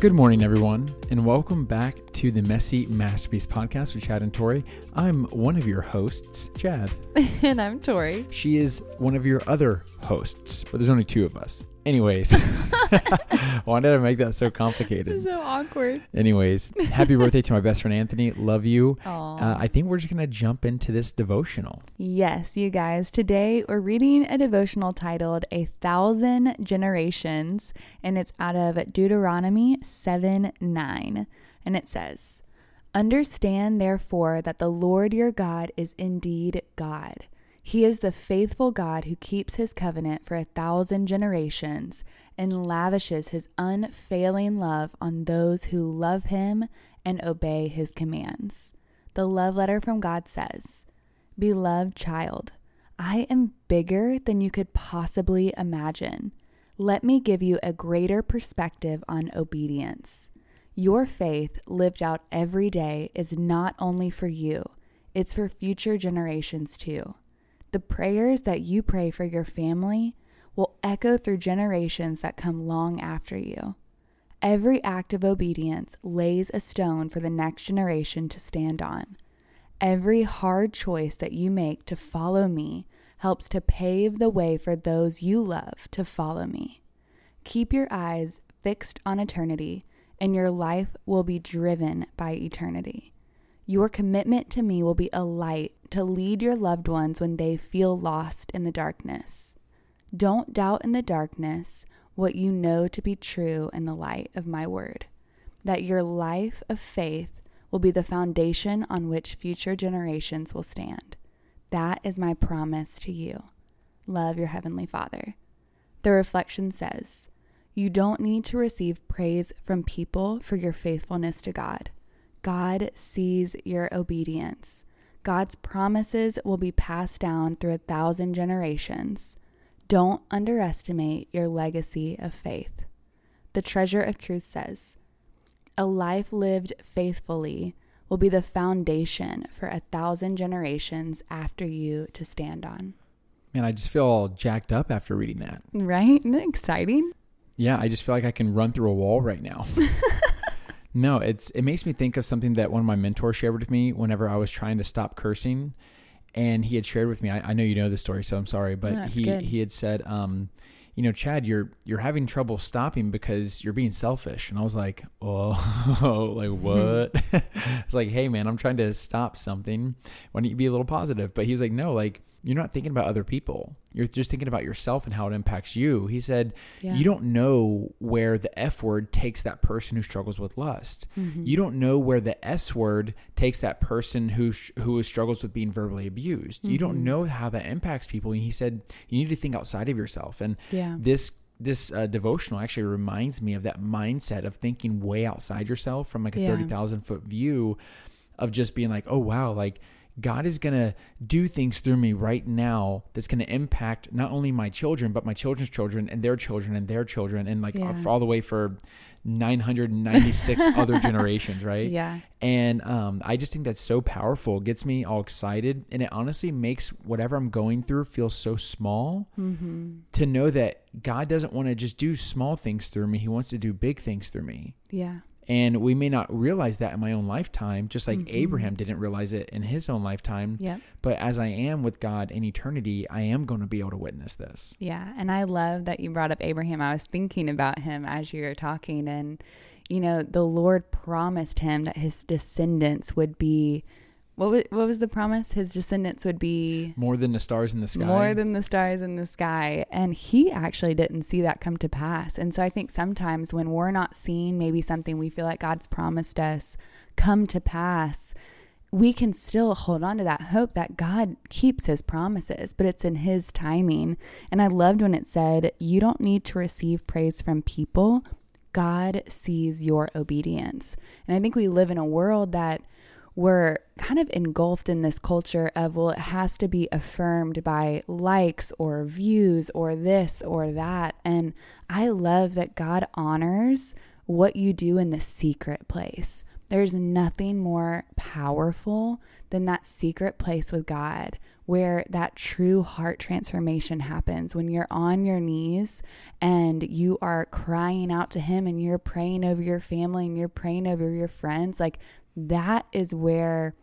Good morning, everyone, and welcome back to the Messy Masterpiece podcast with Chad and Tori. I'm one of your hosts, Chad. and I'm Tori. She is one of your other hosts, but there's only two of us. Anyways, why did I make that so complicated? so awkward. Anyways, happy birthday to my best friend Anthony. Love you. Uh, I think we're just going to jump into this devotional. yes, you guys. Today we're reading a devotional titled A Thousand Generations, and it's out of Deuteronomy 7 9. And it says, Understand therefore that the Lord your God is indeed God. He is the faithful God who keeps his covenant for a thousand generations and lavishes his unfailing love on those who love him and obey his commands. The love letter from God says, Beloved child, I am bigger than you could possibly imagine. Let me give you a greater perspective on obedience. Your faith, lived out every day, is not only for you, it's for future generations too. The prayers that you pray for your family will echo through generations that come long after you. Every act of obedience lays a stone for the next generation to stand on. Every hard choice that you make to follow me helps to pave the way for those you love to follow me. Keep your eyes fixed on eternity, and your life will be driven by eternity. Your commitment to me will be a light to lead your loved ones when they feel lost in the darkness. Don't doubt in the darkness what you know to be true in the light of my word, that your life of faith will be the foundation on which future generations will stand. That is my promise to you. Love your Heavenly Father. The reflection says, You don't need to receive praise from people for your faithfulness to God. God sees your obedience. God's promises will be passed down through a thousand generations. Don't underestimate your legacy of faith. The treasure of truth says, A life lived faithfully will be the foundation for a thousand generations after you to stand on. Man, I just feel all jacked up after reading that. Right? Isn't it exciting? Yeah, I just feel like I can run through a wall right now. no, it's it makes me think of something that one of my mentors shared with me whenever I was trying to stop cursing, and he had shared with me. I, I know you know the story, so I'm sorry, but No, he good. he had said, um, you know, Chad, you're you're having trouble stopping because you're being selfish, and I was like, oh, like what? it's like, hey man, I'm trying to stop something. Why don't you be a little positive? But he was like, no, like you're not thinking about other people. You're just thinking about yourself and how it impacts you. He said, Yeah. you don't know where the F word takes that person who struggles with lust. Mm-hmm. You don't know where the S word takes that person who who struggles with being verbally abused. You don't Mhm. know how that impacts people. And he said you need to think outside of yourself. And Yeah. this this uh, devotional actually reminds me of that mindset of thinking way outside yourself from like a Yeah. thirty thousand foot view of just being like, oh wow, like God is gonna do things through me right now that's gonna impact not only my children but my children's children and their children and their children and like Yeah. all the way for 996 other generations, right? Yeah. And um, I just think that's so powerful. It gets me all excited, and it honestly makes whatever I'm going through feel so small. Mm-hmm. To know that God doesn't want to just do small things through me; He wants to do big things through me. Yeah. And we may not realize that in my own lifetime, just like Mhm. Abraham didn't realize it in his own lifetime. But as I am with God in eternity, I am going to be able to witness this. Yeah, and I love that you brought up Abraham. I was thinking about him as you were talking, and you know, the Lord promised him that his descendants would be. What was what was the promise? His descendants would be More than the stars in the sky. more than the stars in the sky, and he actually didn't see that come to pass. And so I think sometimes when we're not seeing maybe something we feel like God's promised us come to pass, we can still hold on to that hope that God keeps his promises, but it's in his timing. And I loved when it said, You don't need to receive praise from people. God sees your obedience. And I think we live in a world that we're kind of engulfed in this culture of, well, it has to be affirmed by likes or views or this or that. And I love that God honors what you do in the secret place There's nothing more powerful than that secret place with God where that true heart transformation happens when you're on your knees and you are crying out to Him and you're praying over your family and you're praying over your friends. Like that is where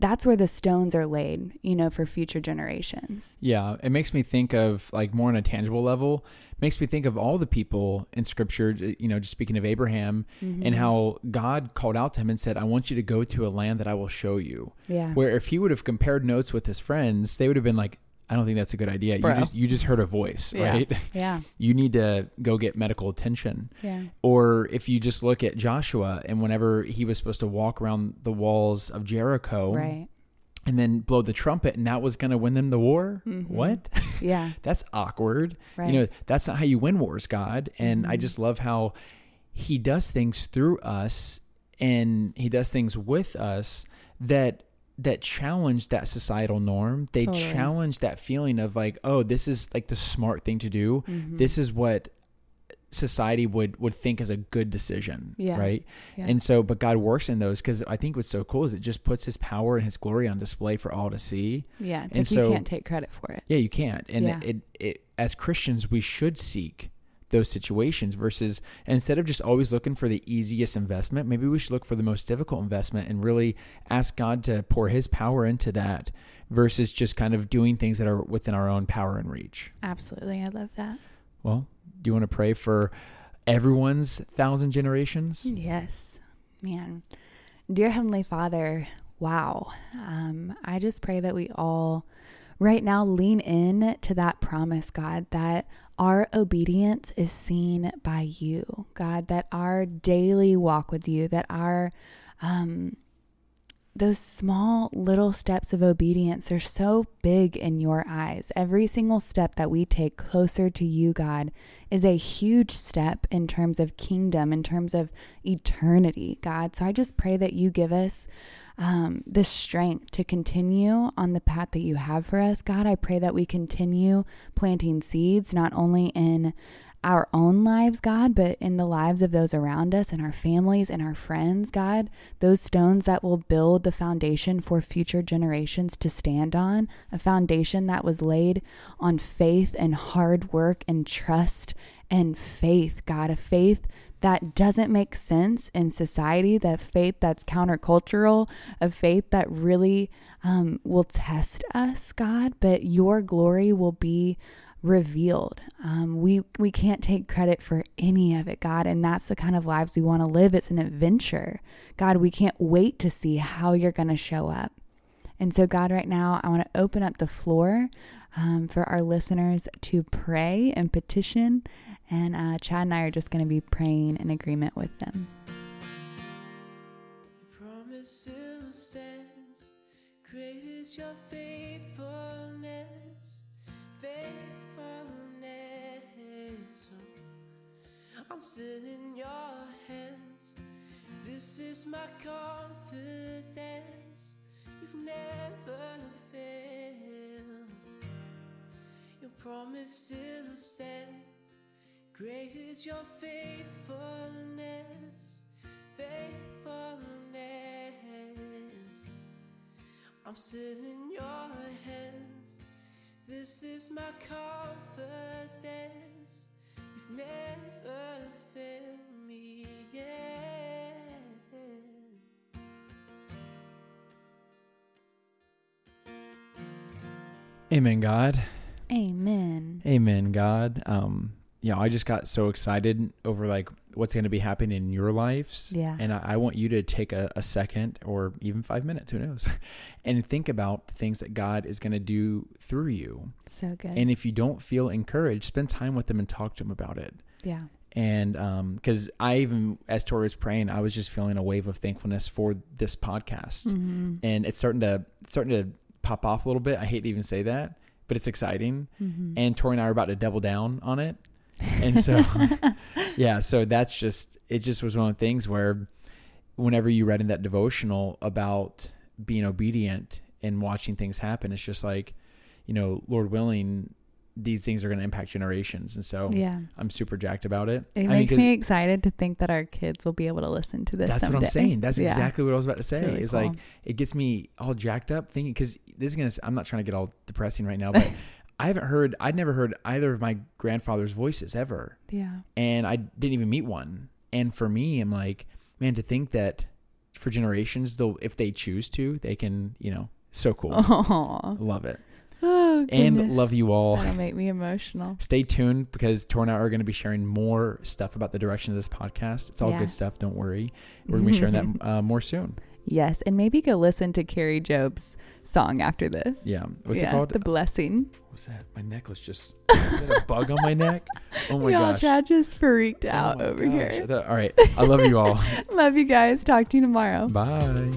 that's where the stones are laid, you know, for future generations. Yeah, it makes me think of like more on a tangible level. makes me think of all the people in Scripture. You know, just speaking of Abraham Mm-hmm. and how God called out to him and said, "I want you to go to a land that I will show you." Yeah. Where if he would have compared notes with his friends, they would have been like, "I don't think that's a good idea. Bro. You just you just heard a voice, Yeah. right? yeah. you need to go get medical attention." Yeah. Or if you just look at Joshua and whenever he was supposed to walk around the walls of Jericho, Right. and then blow the trumpet and that was going to win them the war Mhm. what Yeah. that's awkward Right. you know that's not how you win wars god and i Mhm. just love how he does things through us and he does things with us that that challenge that societal norm they Totally. challenge that feeling of like oh this is like the smart thing to do Mhm. this is what society would would think is a good decision Yeah. right Yeah. and so but god works in those because i think what's so cool is it just puts his power and his glory on display for all to see yeah. And like you can't take credit for it. yeah you can't and Yeah. it, it as christians we should seek those situations versus instead of just always looking for the easiest investment maybe we should look for the most difficult investment and really ask god to pour his power into that versus just kind of doing things that are within our own power and reach Absolutely. I love that. well do you want to pray for everyone's thousand generations Yes, man. Dear Heavenly Father, wow. Um, I just pray that we all right now lean in to that promise, God, that our obedience is seen by you, God, that our daily walk with you, that our um, those small little steps of obedience are so big in your eyes. Every single step that we take closer to you, God, is a huge step in terms of kingdom, in terms of eternity, God. So I just pray that you give us um, the strength to continue on the path that you have for us, God. I pray that we continue planting seeds, not only in our own lives, God, but in the lives of those around us and our families and our friends, God. Those stones that will build the foundation for future generations to stand on, a foundation that was laid on faith and hard work and trust and faith, God, a faith that doesn't make sense in society, that faith that's countercultural, a faith that really um, will test us, God, but your glory will be revealed. Um, we we can't take credit for any of it, God, and that's the kind of lives we want to live. It's an adventure, God. We can't wait to see how you're going to show up. And so, God, right now, I want to open up the floor um, for our listeners to pray and petition. And uh, Chad and I are just going to be praying in agreement with them. I'm still in your hands. This is my confidence. You've never failed. Your promise still stands. Great is your faithfulness faithfulness. I'm still in your hands. This is my confidence. You've never failed me yet. amen god Amen. Amen, God. Um, yeah, I just got so excited over like what's going to be happening in your lives. Yeah. And I, I want you to take a, a second or even five minutes, who knows, and think about the things that God is going to do through you. So good. And if you don't feel encouraged, spend time with them and talk to them about it. yeah. And um, because I even, as Tori was praying, I was just feeling a wave of thankfulness for this podcast, Mm-hmm. and it's starting to it's starting to pop off a little bit. I hate to even say that, but it's exciting Mm-hmm. and Tori and I are about to double down on it. And so, yeah, so that's just, it just was one of the things where whenever you read in that devotional about being obedient and watching things happen, it's just like, you know, Lord willing, these things are going to impact generations, and so yeah. I'm super jacked about it. It I mean, me excited to think that our kids will be able to listen to this. That's what I'm someday. saying. That's Yeah. exactly what I was about to say. really It's like it gets me all jacked up thinking because this is gonna. I'm not trying to get all depressing right now, but I haven't heard. I'd never heard either of my grandfather's voices ever, Yeah. and I didn't even meet one. And for me, I'm like, man, to think that for generations, they'll if they choose to, they can. You know, so cool. Oh, Love it, oh and love you all. That'll make me emotional. Stay tuned because Tor and I are going to be sharing more stuff about the direction of this podcast. It's all Yeah. good stuff. Don't worry. We're going to be sharing that uh, more soon. Yes, and maybe go listen to Kari Jobe's song after this. Yeah. What's yeah, it called? The blessing. What's that? My necklace just a bug on my neck? Oh my Y'all, gosh. Chad just freaked Oh out my over gosh. here. All right. I love you all. Love you guys. Talk to you tomorrow. Bye.